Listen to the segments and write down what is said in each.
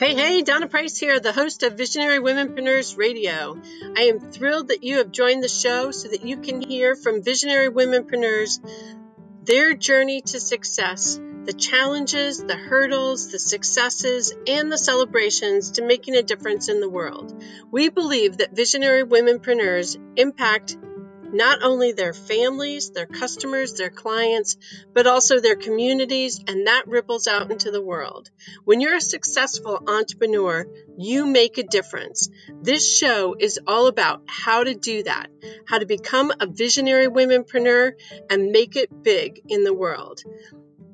Hey, hey, Donna Price here, the host of Visionary Womenpreneurs Radio. I am thrilled that you have joined the show so that you can hear from visionary womenpreneurs their journey to success, the challenges, the hurdles, the successes, and the celebrations to making a difference in the world. We believe that visionary womenpreneurs impact not only their families, their customers, their clients, but also their communities, and that ripples out into the world. When you're a successful entrepreneur, you make a difference. This show is all about how to do that, how to become a visionary womenpreneur and make it big in the world.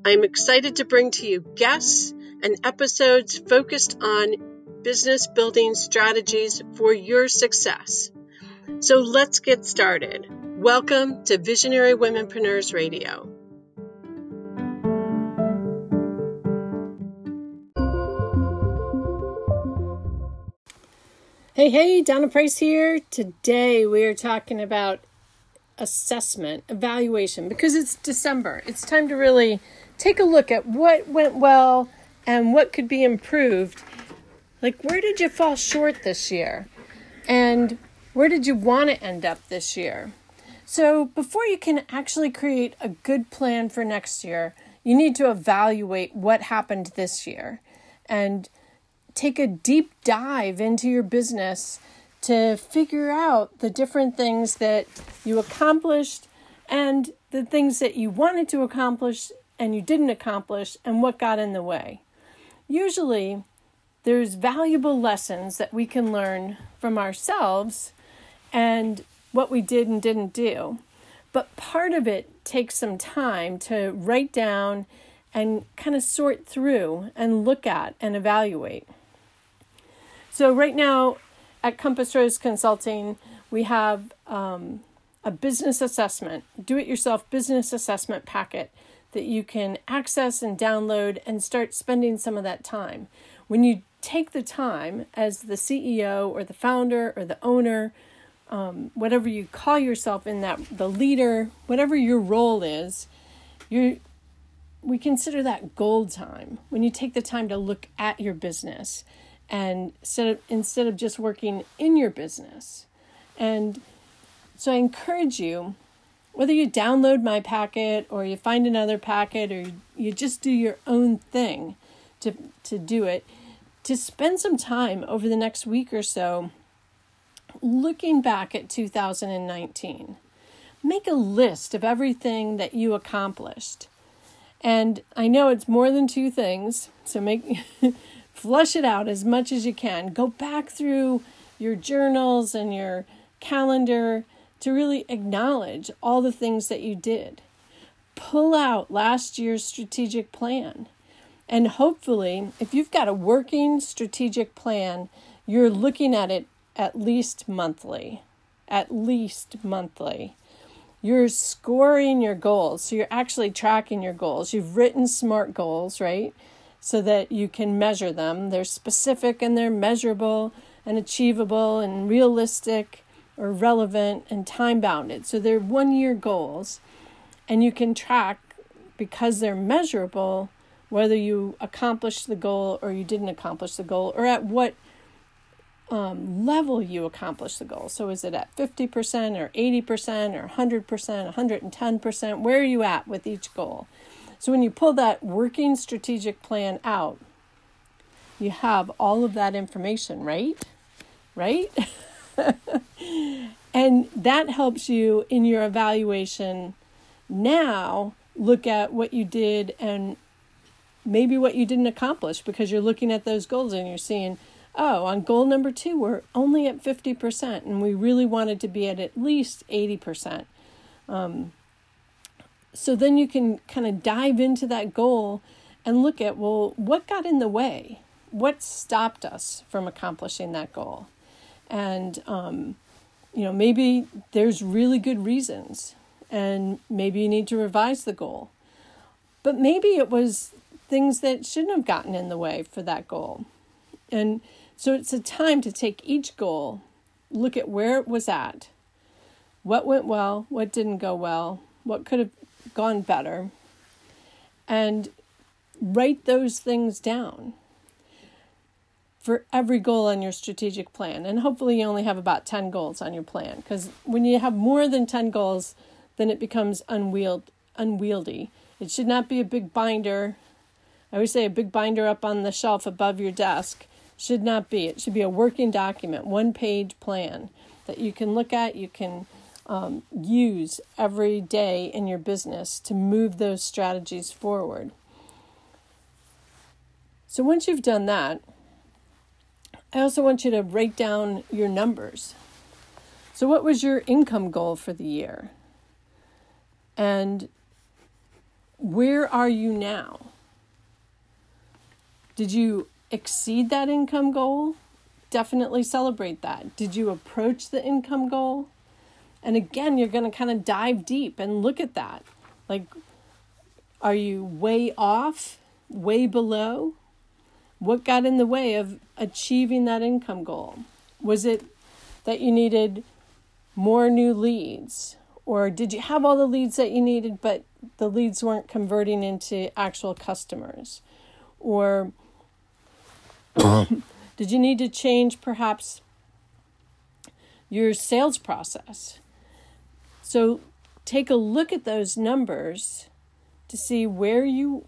I'm excited to bring to you guests and episodes focused on business building strategies for your success. So let's get started. Welcome to Visionary Womenpreneurs Radio. Hey, hey, Donna Price here. Today we are talking about assessment, evaluation, because it's December. It's time to really take a look at what went well and what could be improved. Like, where did you fall short this year? And where did you want to end up this year? So, before you can actually create a good plan for next year, you need to evaluate what happened this year and take a deep dive into your business to figure out the different things that you accomplished and the things that you wanted to accomplish and you didn't accomplish and what got in the way. Usually, there's valuable lessons that we can learn from ourselves and what we did and didn't do. But part of it takes some time to write down and kind of sort through and look at and evaluate. So, right now at Compass Rose Consulting, we have um, a business assessment, do it yourself business assessment packet that you can access and download and start spending some of that time. When you take the time as the CEO or the founder or the owner um, whatever you call yourself in that the leader whatever your role is you we consider that gold time. When you take the time to look at your business and instead of, instead of just working in your business. And so i encourage you whether you download my packet or you find another packet or you, just do your own thing to to do it to spend some time over the next week or so looking back at 2019, make a list of everything that you accomplished. And I know it's more than two things, so make flush it out as much as you can. Go back through your journals and your calendar to really acknowledge all the things that you did. Pull out last year's strategic plan. And hopefully, if you've got a working strategic plan, you're looking at it at least monthly. At least monthly. You're scoring your goals. So you're actually tracking your goals. You've written SMART goals, right? So that you can measure them. They're specific and they're measurable and achievable and realistic or relevant and time bounded. So they're one year goals. And you can track because they're measurable whether you accomplished the goal or you didn't accomplish the goal or at what um, level you accomplish the goal. So is it at 50% or 80% or 100%, 110%? Where are you at with each goal? So when you pull that working strategic plan out, you have all of that information, right? Right? and that helps you in your evaluation now look at what you did and maybe what you didn't accomplish because you're looking at those goals and you're seeing oh, on goal number two, we're only at 50%, and we really wanted to be at at least 80%. Um, so then you can kind of dive into that goal and look at, well, what got in the way? What stopped us from accomplishing that goal? And, um, you know, maybe there's really good reasons, and maybe you need to revise the goal. But maybe it was things that shouldn't have gotten in the way for that goal. And so it's a time to take each goal, look at where it was at, what went well, what didn't go well, what could have gone better, and write those things down. for every goal on your strategic plan. And hopefully, you only have about 10 goals on your plan because when you have more than 10 goals, then it becomes unwield, unwieldy. It should not be a big binder. I always say a big binder up on the shelf above your desk should not be. It should be a working document, one page plan that you can look at, you can um, use every day in your business to move those strategies forward. So once you've done that, I also want you to write down your numbers. So, what was your income goal for the year? And where are you now? Did you exceed that income goal? Definitely celebrate that. Did you approach the income goal? And again, you're going to kind of dive deep and look at that. Like, are you way off, way below? What got in the way of achieving that income goal? Was it that you needed more new leads? Or did you have all the leads that you needed, but the leads weren't converting into actual customers? Or did you need to change perhaps your sales process? So take a look at those numbers to see where you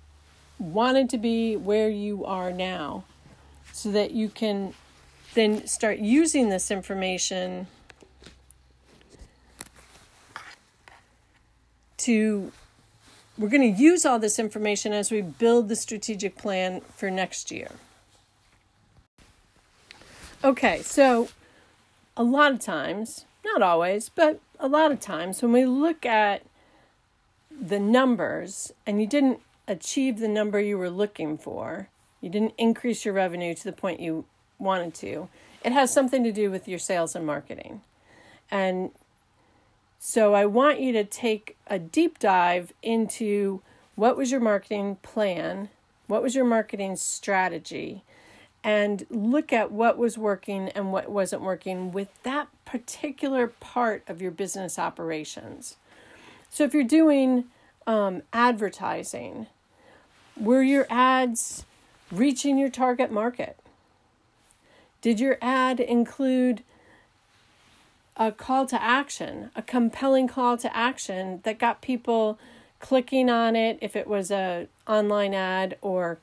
wanted to be where you are now so that you can then start using this information to we're going to use all this information as we build the strategic plan for next year. Okay, so a lot of times, not always, but a lot of times when we look at the numbers and you didn't achieve the number you were looking for, you didn't increase your revenue to the point you wanted to, it has something to do with your sales and marketing. And so I want you to take a deep dive into what was your marketing plan, what was your marketing strategy, and look at what was working and what wasn't working with that particular part of your business operations. So if you're doing um, advertising, were your ads reaching your target market? Did your ad include a call to action, a compelling call to action that got people clicking on it if it was a online ad or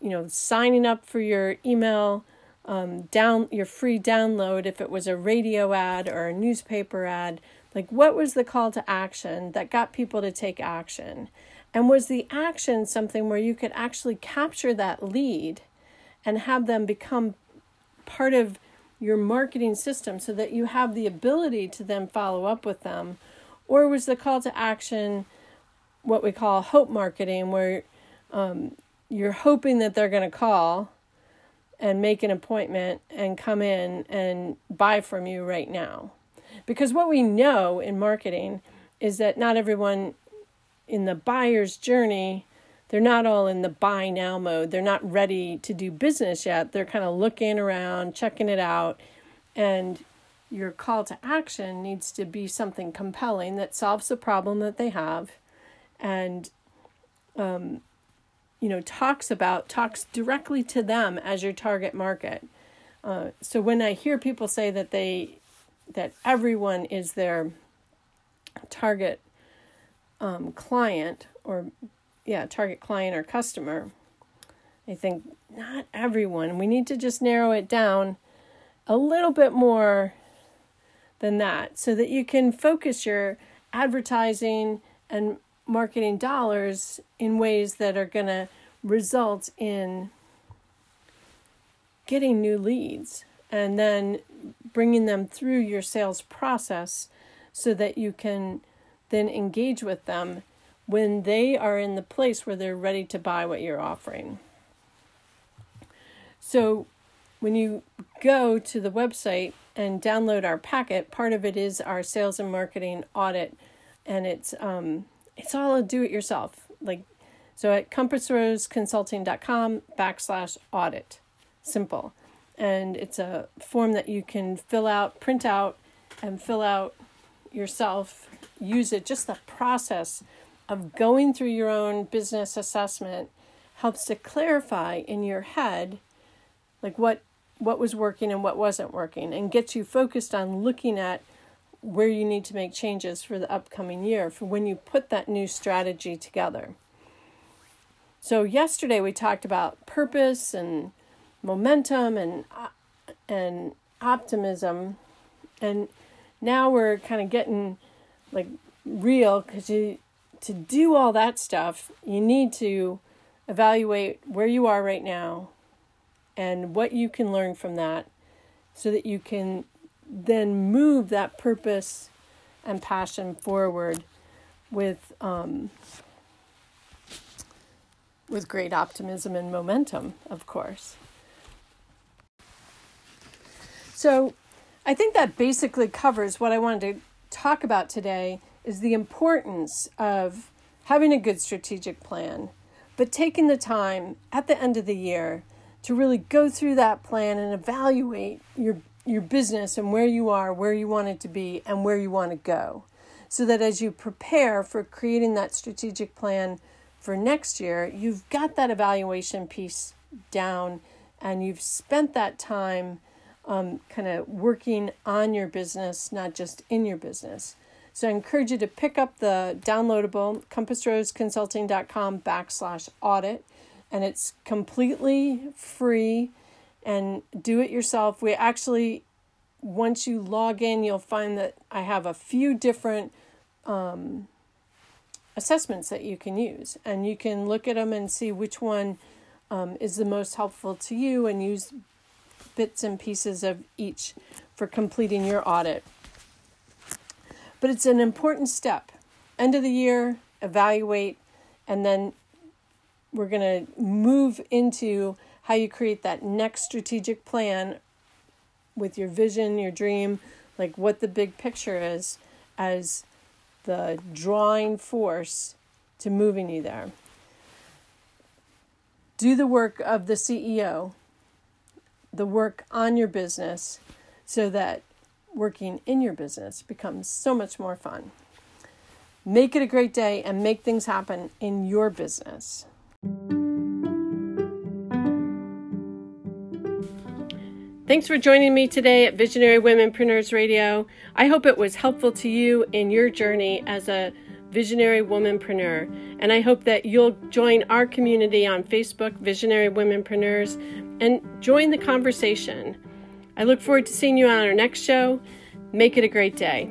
you know signing up for your email um, down your free download if it was a radio ad or a newspaper ad like what was the call to action that got people to take action and was the action something where you could actually capture that lead and have them become part of your marketing system so that you have the ability to then follow up with them? Or was the call to action what we call hope marketing, where um, you're hoping that they're going to call and make an appointment and come in and buy from you right now? Because what we know in marketing is that not everyone in the buyer's journey, they're not all in the buy now mode. They're not ready to do business yet. They're kind of looking around, checking it out, and your call to action needs to be something compelling that solves the problem that they have and um, you know talks about talks directly to them as your target market. Uh, so when i hear people say that they that everyone is their target um, client or yeah target client or customer i think not everyone we need to just narrow it down a little bit more than that so that you can focus your advertising and marketing dollars in ways that are going to result in getting new leads and then bringing them through your sales process so that you can then engage with them when they are in the place where they're ready to buy what you're offering. So, when you go to the website and download our packet, part of it is our sales and marketing audit, and it's um, it's all a do it yourself. Like so at compassroseconsulting.com backslash audit. Simple. And it's a form that you can fill out, print out, and fill out yourself use it, just the process of going through your own business assessment helps to clarify in your head like what what was working and what wasn't working and gets you focused on looking at where you need to make changes for the upcoming year for when you put that new strategy together. So yesterday we talked about purpose and momentum and and optimism and now we're kind of getting like real cuz you to do all that stuff you need to evaluate where you are right now and what you can learn from that so that you can then move that purpose and passion forward with um, with great optimism and momentum, of course. So, I think that basically covers what I wanted to talk about today is the importance of having a good strategic plan, but taking the time at the end of the year to really go through that plan and evaluate your your business and where you are, where you want it to be, and where you want to go. So that as you prepare for creating that strategic plan for next year, you've got that evaluation piece down and you've spent that time um, kind of working on your business, not just in your business. So I encourage you to pick up the downloadable compassroseconsulting.com backslash audit, and it's completely free and do it yourself. We actually, once you log in, you'll find that I have a few different um, assessments that you can use, and you can look at them and see which one um, is the most helpful to you and use bits and pieces of each for completing your audit. But it's an important step. End of the year, evaluate, and then we're going to move into how you create that next strategic plan with your vision, your dream, like what the big picture is as the drawing force to moving you there. Do the work of the CEO, the work on your business, so that working in your business becomes so much more fun. Make it a great day and make things happen in your business. Thanks for joining me today at Visionary Womenpreneurs Radio. I hope it was helpful to you in your journey as a visionary womanpreneur. And I hope that you'll join our community on Facebook, Visionary Womenpreneurs, and join the conversation. I look forward to seeing you on our next show. Make it a great day.